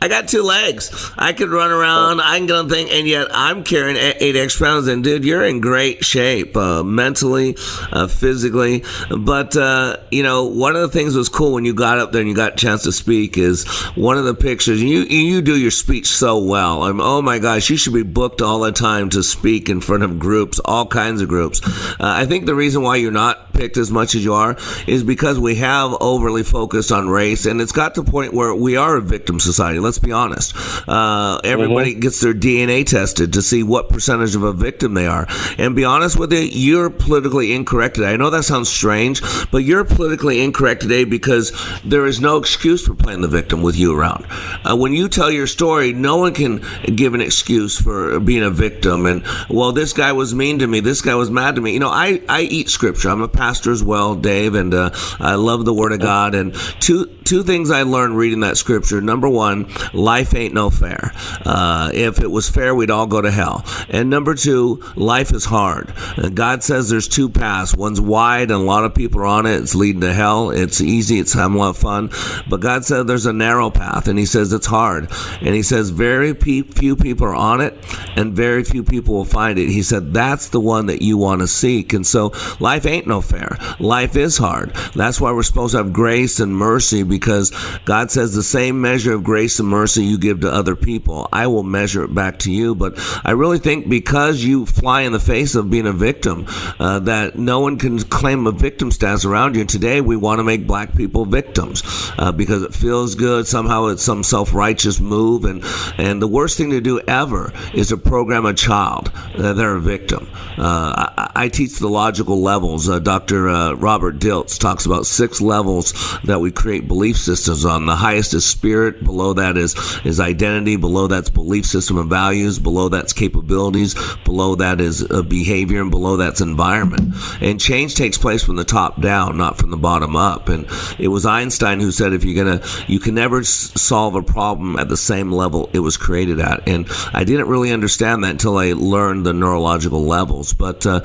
S1: I got two legs. I could run around. I can get on thing, and yet I'm carrying eight extra pounds. And dude, you're in great shape, uh, mentally, uh, physically. But uh, you know, one of the things was cool when you got up there and you got a chance to speak is one of the pictures. You you do your speech so well. I'm, oh my gosh, you should be booked all the time to speak in front of groups, all kinds of groups. Uh, I think the reason why you're not picked as much as you are is because we have overly focused on race, and it's got to the point where we are a victim society Let's be honest. Uh, everybody mm-hmm. gets their DNA tested to see what percentage of a victim they are. And be honest with you, you're politically incorrect today. I know that sounds strange, but you're politically incorrect today because there is no excuse for playing the victim with you around. Uh, when you tell your story, no one can give an excuse for being a victim. And well, this guy was mean to me. This guy was mad to me. You know, I I eat scripture. I'm a pastor as well, Dave, and uh, I love the Word of God. And two two things I learned reading that scripture. Number one, life ain't no fair. Uh, if it was fair, we'd all go to hell. And number two, life is hard. God says there's two paths. One's wide, and a lot of people are on it. It's leading to hell. It's easy. It's having a lot of fun. But God said there's a narrow path, and He says it's hard. And He says very few people are on it, and very few people will find it. He said that's the one that you want to seek. And so life ain't no fair. Life is hard. That's why we're supposed to have grace and mercy because God says the same measure of grace and mercy you give to other people, I will measure it back to you. But I really think because you fly in the face of being a victim, uh, that no one can claim a victim status around you. Today we want to make black people victims uh, because it feels good. Somehow it's some self righteous move. And, and the worst thing to do ever is to program a child that they're a victim. Uh, I, I, teach the logical levels. Uh, Dr. Uh, Robert Dilts talks about six levels that we create belief systems on. The highest is spirit. Below that is is identity. Below that's belief system and values. Below that's capabilities. Below that is uh, behavior, and below that's environment. And change takes place from the top down, not from the bottom up. And it was Einstein who said, if you're gonna, you can never solve a problem at the same level it was created at. And I didn't really understand that until I learned the neurological levels. But uh,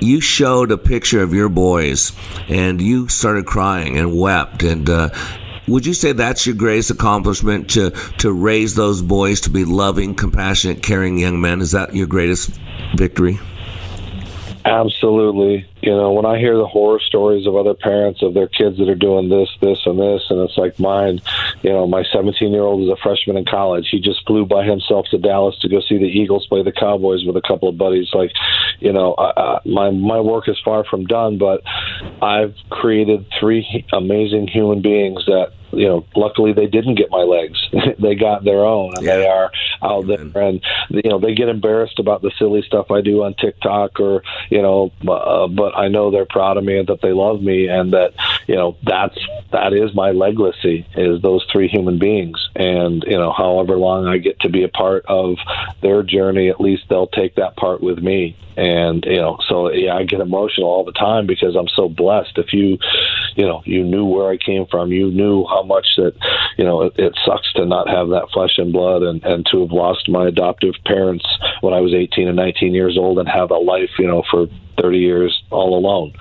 S1: you showed a picture of your boys, and you started crying and wept and. Uh, would you say that's your greatest accomplishment to to raise those boys to be loving, compassionate, caring young men? Is that your greatest victory?
S6: Absolutely. You know, when I hear the horror stories of other parents of their kids that are doing this, this, and this, and it's like mine, you know, my 17 year old is a freshman in college. He just flew by himself to Dallas to go see the Eagles play the Cowboys with a couple of buddies. Like, you know, I, my my work is far from done, but I've created three amazing human beings that you know, luckily they didn't get my legs. they got their own, and yeah. they are out Amen. there. And you know, they get embarrassed about the silly stuff I do on TikTok, or you know, uh, but I know they're proud of me and that they love me, and that you know, that's that is my legacy is those three human beings. And you know, however long I get to be a part of their journey, at least they'll take that part with me. And you know, so yeah, I get emotional all the time because I'm so blessed. If you, you know, you knew where I came from, you knew how much that, you know, it, it sucks to not have that flesh and blood and and to have lost my adoptive parents when I was 18 and 19 years old and have a life, you know, for 30 years all alone.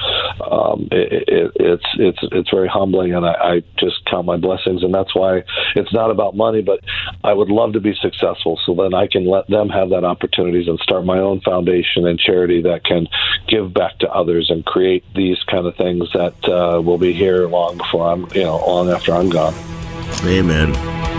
S6: Um, it, it, it's it's it's very humbling, and I, I just count my blessings. And that's why it's not about money, but I would love to be successful, so then I can let them have that opportunities and start my own foundation and charity that can give back to others and create these kind of things that uh, will be here long before I'm you know long after I'm gone.
S1: Amen.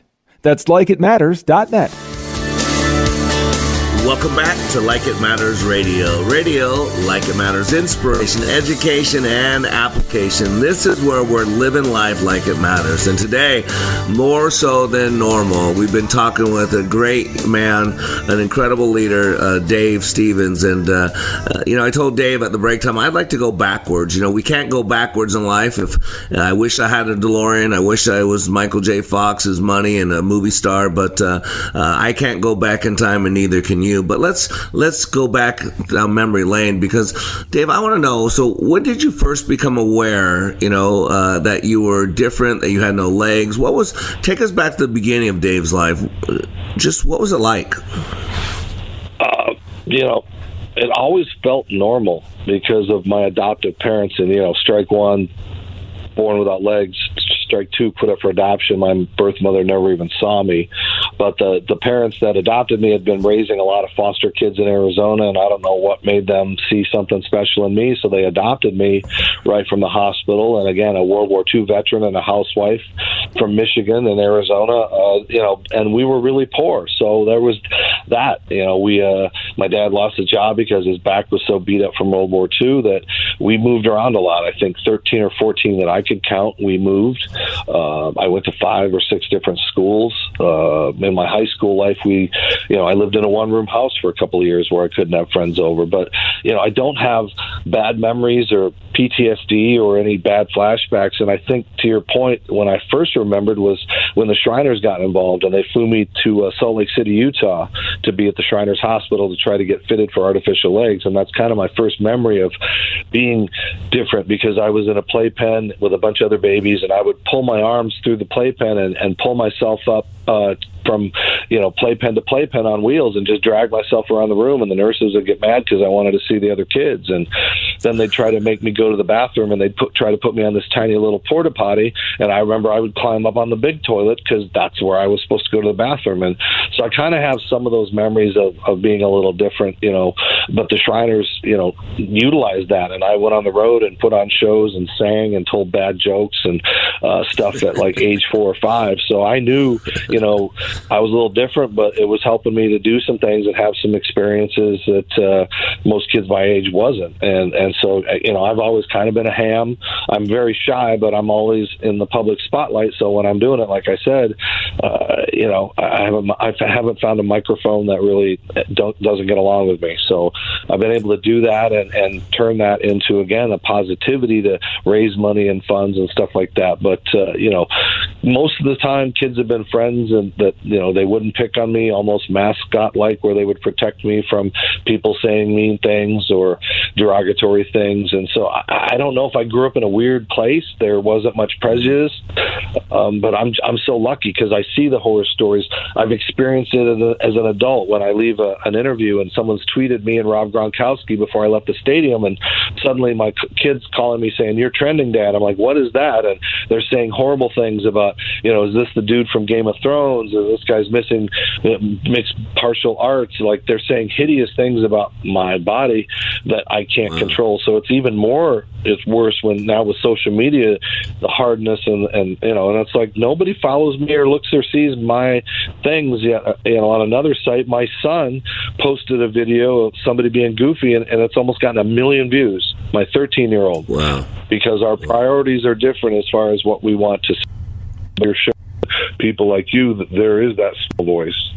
S5: That's likeitmatters.net.
S1: Welcome back to Like It Matters Radio. Radio, like it matters, inspiration, education, and application. This is where we're living life like it matters. And today, more so than normal, we've been talking with a great man, an incredible leader, uh, Dave Stevens. And, uh, uh, you know, I told Dave at the break time, I'd like to go backwards. You know, we can't go backwards in life. If I wish I had a DeLorean, I wish I was Michael J. Fox's money and a movie star, but uh, uh, I can't go back in time, and neither can you. But let's let's go back down memory lane because Dave, I want to know. So, when did you first become aware? You know uh, that you were different, that you had no legs. What was? Take us back to the beginning of Dave's life. Just what was it like?
S6: Uh, you know, it always felt normal because of my adoptive parents, and you know, strike one, born without legs, strike two, put up for adoption. My birth mother never even saw me. But the the parents that adopted me had been raising a lot of foster kids in Arizona, and I don't know what made them see something special in me, so they adopted me right from the hospital. And again, a World War II veteran and a housewife from Michigan and Arizona, uh, you know, and we were really poor, so there was that. You know, we uh, my dad lost a job because his back was so beat up from World War II that we moved around a lot. I think 13 or 14 that I could count, we moved. Uh, I went to five or six different schools. Uh, in my high school life, we, you know, I lived in a one room house for a couple of years where I couldn't have friends over. But, you know, I don't have bad memories or PTSD or any bad flashbacks. And I think to your point, when I first remembered was when the Shriners got involved and they flew me to uh, Salt Lake City, Utah to be at the Shriners Hospital to try to get fitted for artificial legs. And that's kind of my first memory of being different because I was in a playpen with a bunch of other babies and I would pull my arms through the playpen and, and pull myself up uh, from you know playpen to playpen on wheels and just drag myself around the room and the nurses would get mad because I wanted to see the other kids. And then they'd try to make me go to the bathroom and they'd put, try to put me on this tiny little porta potty. And I remember I would climb up on the big toilet because that's where I was supposed to go to the bathroom. And so I kind of have some of those memories of, of being a little different you know but the Shriners you know utilized that. And I went on the road and put on shows and sang and told bad jokes and uh, stuff at like age four or five. So I knew you know I was a little different, but it was helping me to do some things and have some experiences that uh, most kids my age wasn't. And and so uh, you know, I've always kind of been a ham. I'm very shy, but I'm always in the public spotlight. So when I'm doing it, like I said, uh, you know, I haven't I haven't found a microphone that really don't, doesn't get along with me. So I've been able to do that and and turn that into again a positivity to raise money and funds and stuff like that. But uh, you know, most of the time, kids have been friends and that you know they wouldn't pick on me, almost mascot like, where they would protect me from people saying mean things or derogatory things. And so I, I don't know if I grew up in a weird place. There wasn't much prejudice, um, but I'm I'm so lucky because I see the horror stories. I've experienced it as, a, as an adult when I leave a, an interview and someone's tweeted me and Rob Gronkowski before I left the stadium, and suddenly my kids calling me saying you're trending, Dad. I'm like, what is that? And they're saying horrible things about you know, is this the dude from Game of Thrones? Or this guy's missing uh, mixed partial arts? Like they're saying hideous things about my body that I can't wow. control. So it's even more it's worse when now with social media, the hardness and and you know, and it's like nobody follows me or looks or sees my things yet. You know, on another site, my son posted a video of somebody being goofy, and, and it's almost gotten a million views. My 13 year old.
S1: Wow.
S6: Because our priorities are different as far as what we want to. You're showing people like you that there is that small voice.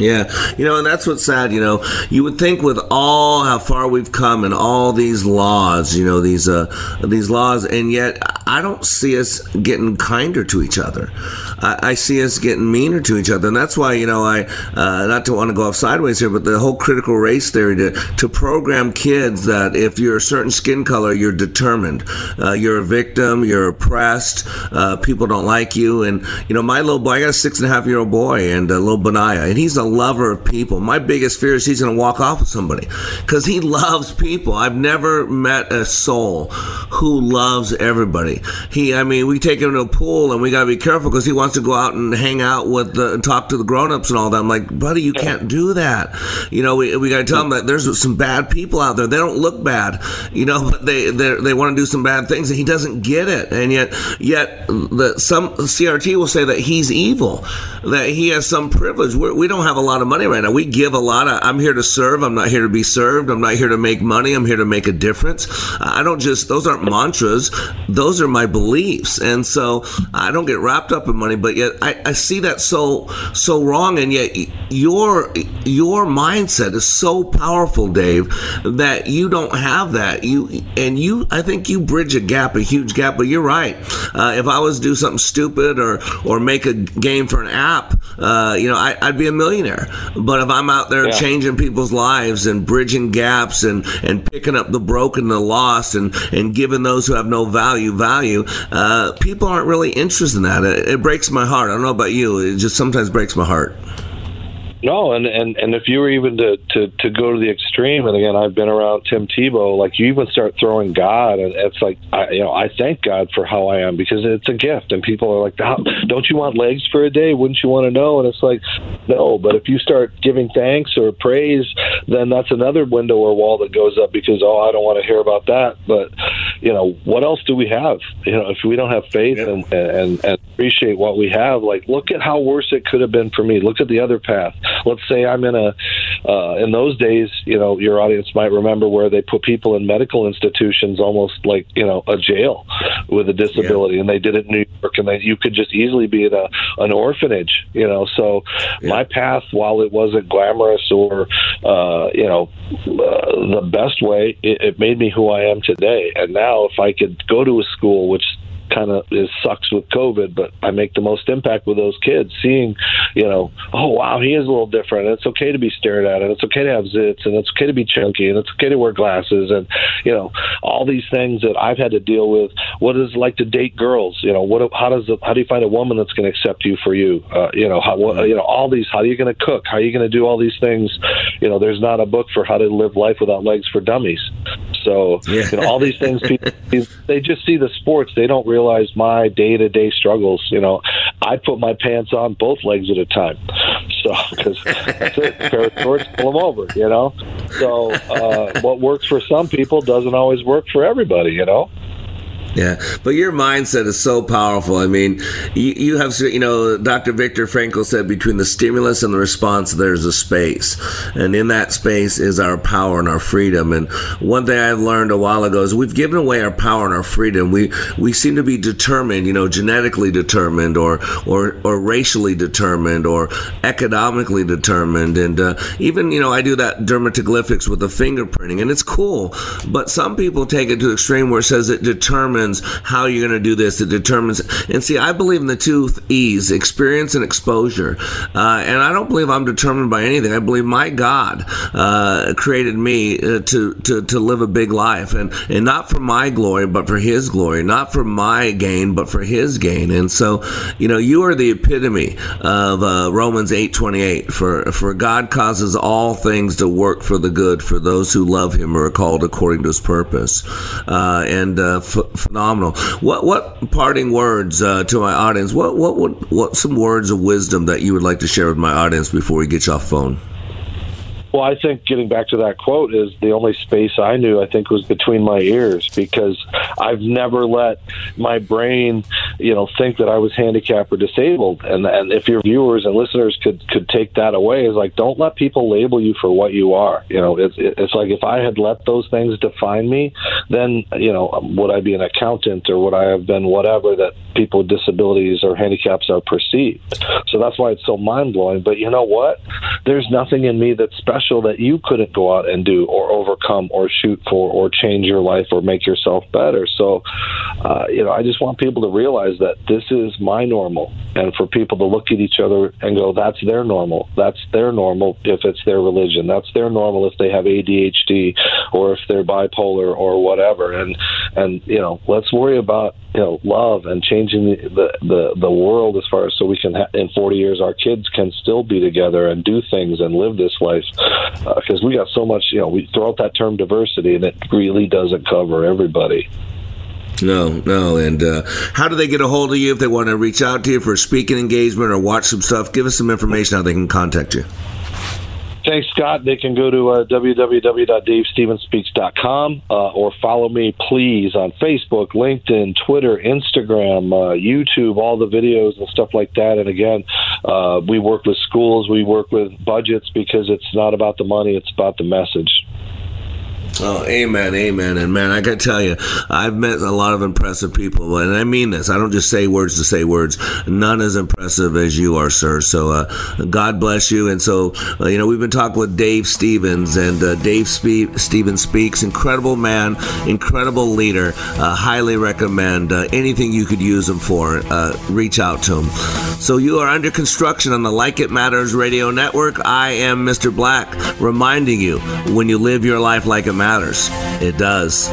S1: Yeah, you know, and that's what's sad. You know, you would think with all how far we've come and all these laws, you know, these uh, these laws, and yet I don't see us getting kinder to each other. I, I see us getting meaner to each other, and that's why you know I uh, not to want to go off sideways here, but the whole critical race theory to to program kids that if you're a certain skin color, you're determined, uh, you're a victim, you're oppressed, uh, people don't like you, and you know, my little boy, I got a six and a half year old boy, and a little Benaiah, and he's a lover of people. My biggest fear is he's going to walk off with somebody because he loves people. I've never met a soul who loves everybody. He, I mean, we take him to a pool and we got to be careful because he wants to go out and hang out with the, and talk to the grown-ups and all that. I'm like, buddy, you can't do that. You know, we, we got to tell him that there's some bad people out there. They don't look bad, you know, but they they want to do some bad things and he doesn't get it. And yet, yet the some CRT will say that he's evil, that he has some privilege. We're, we do not have a lot of money right now. We give a lot. Of, I'm here to serve. I'm not here to be served. I'm not here to make money. I'm here to make a difference. I don't just, those aren't mantras. Those are my beliefs. And so I don't get wrapped up in money, but yet I, I see that so, so wrong. And yet your, your mindset is so powerful, Dave, that you don't have that. You, and you, I think you bridge a gap, a huge gap, but you're right. Uh, if I was to do something stupid or, or make a game for an app, uh, you know, I, would be a millionaire. But if I'm out there yeah. changing people's lives and bridging gaps and, and picking up the broken, the lost, and, and giving those who have no value value, uh, people aren't really interested in that. It, it breaks my heart. I don't know about you. It just sometimes breaks my heart.
S6: No, and, and and if you were even to, to to go to the extreme, and again, I've been around Tim Tebow. Like you even start throwing God, and it's like I, you know, I thank God for how I am because it's a gift, and people are like, "Don't you want legs for a day? Wouldn't you want to know?" And it's like, no. But if you start giving thanks or praise, then that's another window or wall that goes up because oh, I don't want to hear about that. But you know, what else do we have? You know, if we don't have faith yeah. and, and and appreciate what we have, like look at how worse it could have been for me. Look at the other path let's say I'm in a uh, in those days, you know, your audience might remember where they put people in medical institutions almost like you know a jail with a disability, yeah. and they did it in New York, and they, you could just easily be in a an orphanage, you know. So yeah. my path, while it wasn't glamorous or uh, you know uh, the best way, it, it made me who I am today. And now, if I could go to a school, which kind of is sucks with COVID, but I make the most impact with those kids, seeing, you know, oh wow, he is a little different. It's okay to be stared at, and it's okay to have zits, and it's okay to be chunky, and it's okay to wear glasses, and you know, all these things that I've had to deal with. What is it like to date girls? You know, what? How does how do you find a woman that's going to accept you for you? Uh, you know, how what, you know all these. How are you going to cook? How are you going to do all these things? You know, there's not a book for how to live life without legs for dummies. So yeah. you know, all these things people they just see the sports. They don't realize my day to day struggles. You know, I put my pants on both legs at a time. So because that's it, pair of shorts, pull them over. You know, so uh, what works for some people doesn't always work for everybody. You know.
S1: Yeah, but your mindset is so powerful. I mean, you, you have, you know, Dr. Viktor Frankl said between the stimulus and the response, there's a space. And in that space is our power and our freedom. And one thing I learned a while ago is we've given away our power and our freedom. We, we seem to be determined, you know, genetically determined or, or, or racially determined or economically determined. And uh, even, you know, I do that dermatoglyphics with the fingerprinting and it's cool. But some people take it to the extreme where it says it determines determines how you're going to do this. It determines, and see, I believe in the two E's experience and exposure. Uh, and I don't believe I'm determined by anything. I believe my God uh, created me uh, to, to, to live a big life, and, and not for my glory, but for His glory, not for my gain, but for His gain. And so, you know, you are the epitome of uh, Romans 8:28. For for God causes all things to work for the good for those who love Him or are called according to His purpose. Uh, and uh, f- phenomenal. What what parting words uh, to my audience? What what what what some words of wisdom that you would like to share with my audience before we get you off phone?
S6: Well, I think getting back to that quote is the only space I knew, I think, was between my ears because I've never let my brain, you know, think that I was handicapped or disabled. And and if your viewers and listeners could could take that away, is like don't let people label you for what you are. You know, it's it's like if I had let those things define me, then you know, would I be an accountant or would I have been whatever that people with disabilities or handicaps are perceived? So that's why it's so mind blowing. But you know what? There's nothing in me that's special special that you couldn't go out and do or overcome or shoot for or change your life or make yourself better. So, uh, you know, I just want people to realize that this is my normal and for people to look at each other and go, that's their normal. That's their normal if it's their religion. That's their normal if they have ADHD or if they're bipolar or whatever. And, and, you know, let's worry about you know love and changing the the the, world as far as so we can ha- in 40 years our kids can still be together and do things and live this life because uh, we got so much you know we throw out that term diversity and it really doesn't cover everybody
S1: no, no. And uh, how do they get a hold of you if they want to reach out to you for a speaking engagement or watch some stuff? Give us some information how they can contact you.
S6: Thanks, Scott. They can go to uh, www.davestevenspeaks.com uh, or follow me, please, on Facebook, LinkedIn, Twitter, Instagram, uh, YouTube, all the videos and stuff like that. And again, uh, we work with schools, we work with budgets because it's not about the money, it's about the message.
S1: Oh, amen, amen. And man, I got to tell you, I've met a lot of impressive people, and I mean this. I don't just say words to say words. None as impressive as you are, sir. So, uh, God bless you. And so, uh, you know, we've been talking with Dave Stevens, and uh, Dave Spe- Stevens speaks. Incredible man, incredible leader. Uh, highly recommend uh, anything you could use him for. Uh, reach out to him. So, you are under construction on the Like It Matters radio network. I am Mr. Black, reminding you when you live your life like a it matters, it does.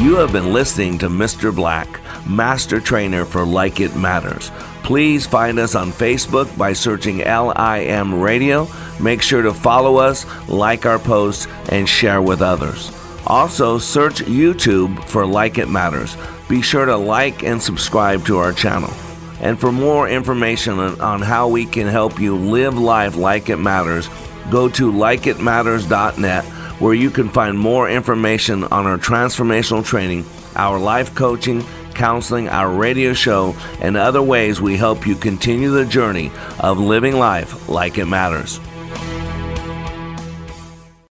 S2: You have been listening to Mr. Black, Master Trainer for Like It Matters. Please find us on Facebook by searching LIM Radio. Make sure to follow us, like our posts, and share with others. Also, search YouTube for Like It Matters. Be sure to like and subscribe to our channel. And for more information on how we can help you live life like it matters, go to likeitmatters.net where you can find more information on our transformational training, our life coaching, counseling, our radio show, and other ways we help you continue the journey of living life like it matters.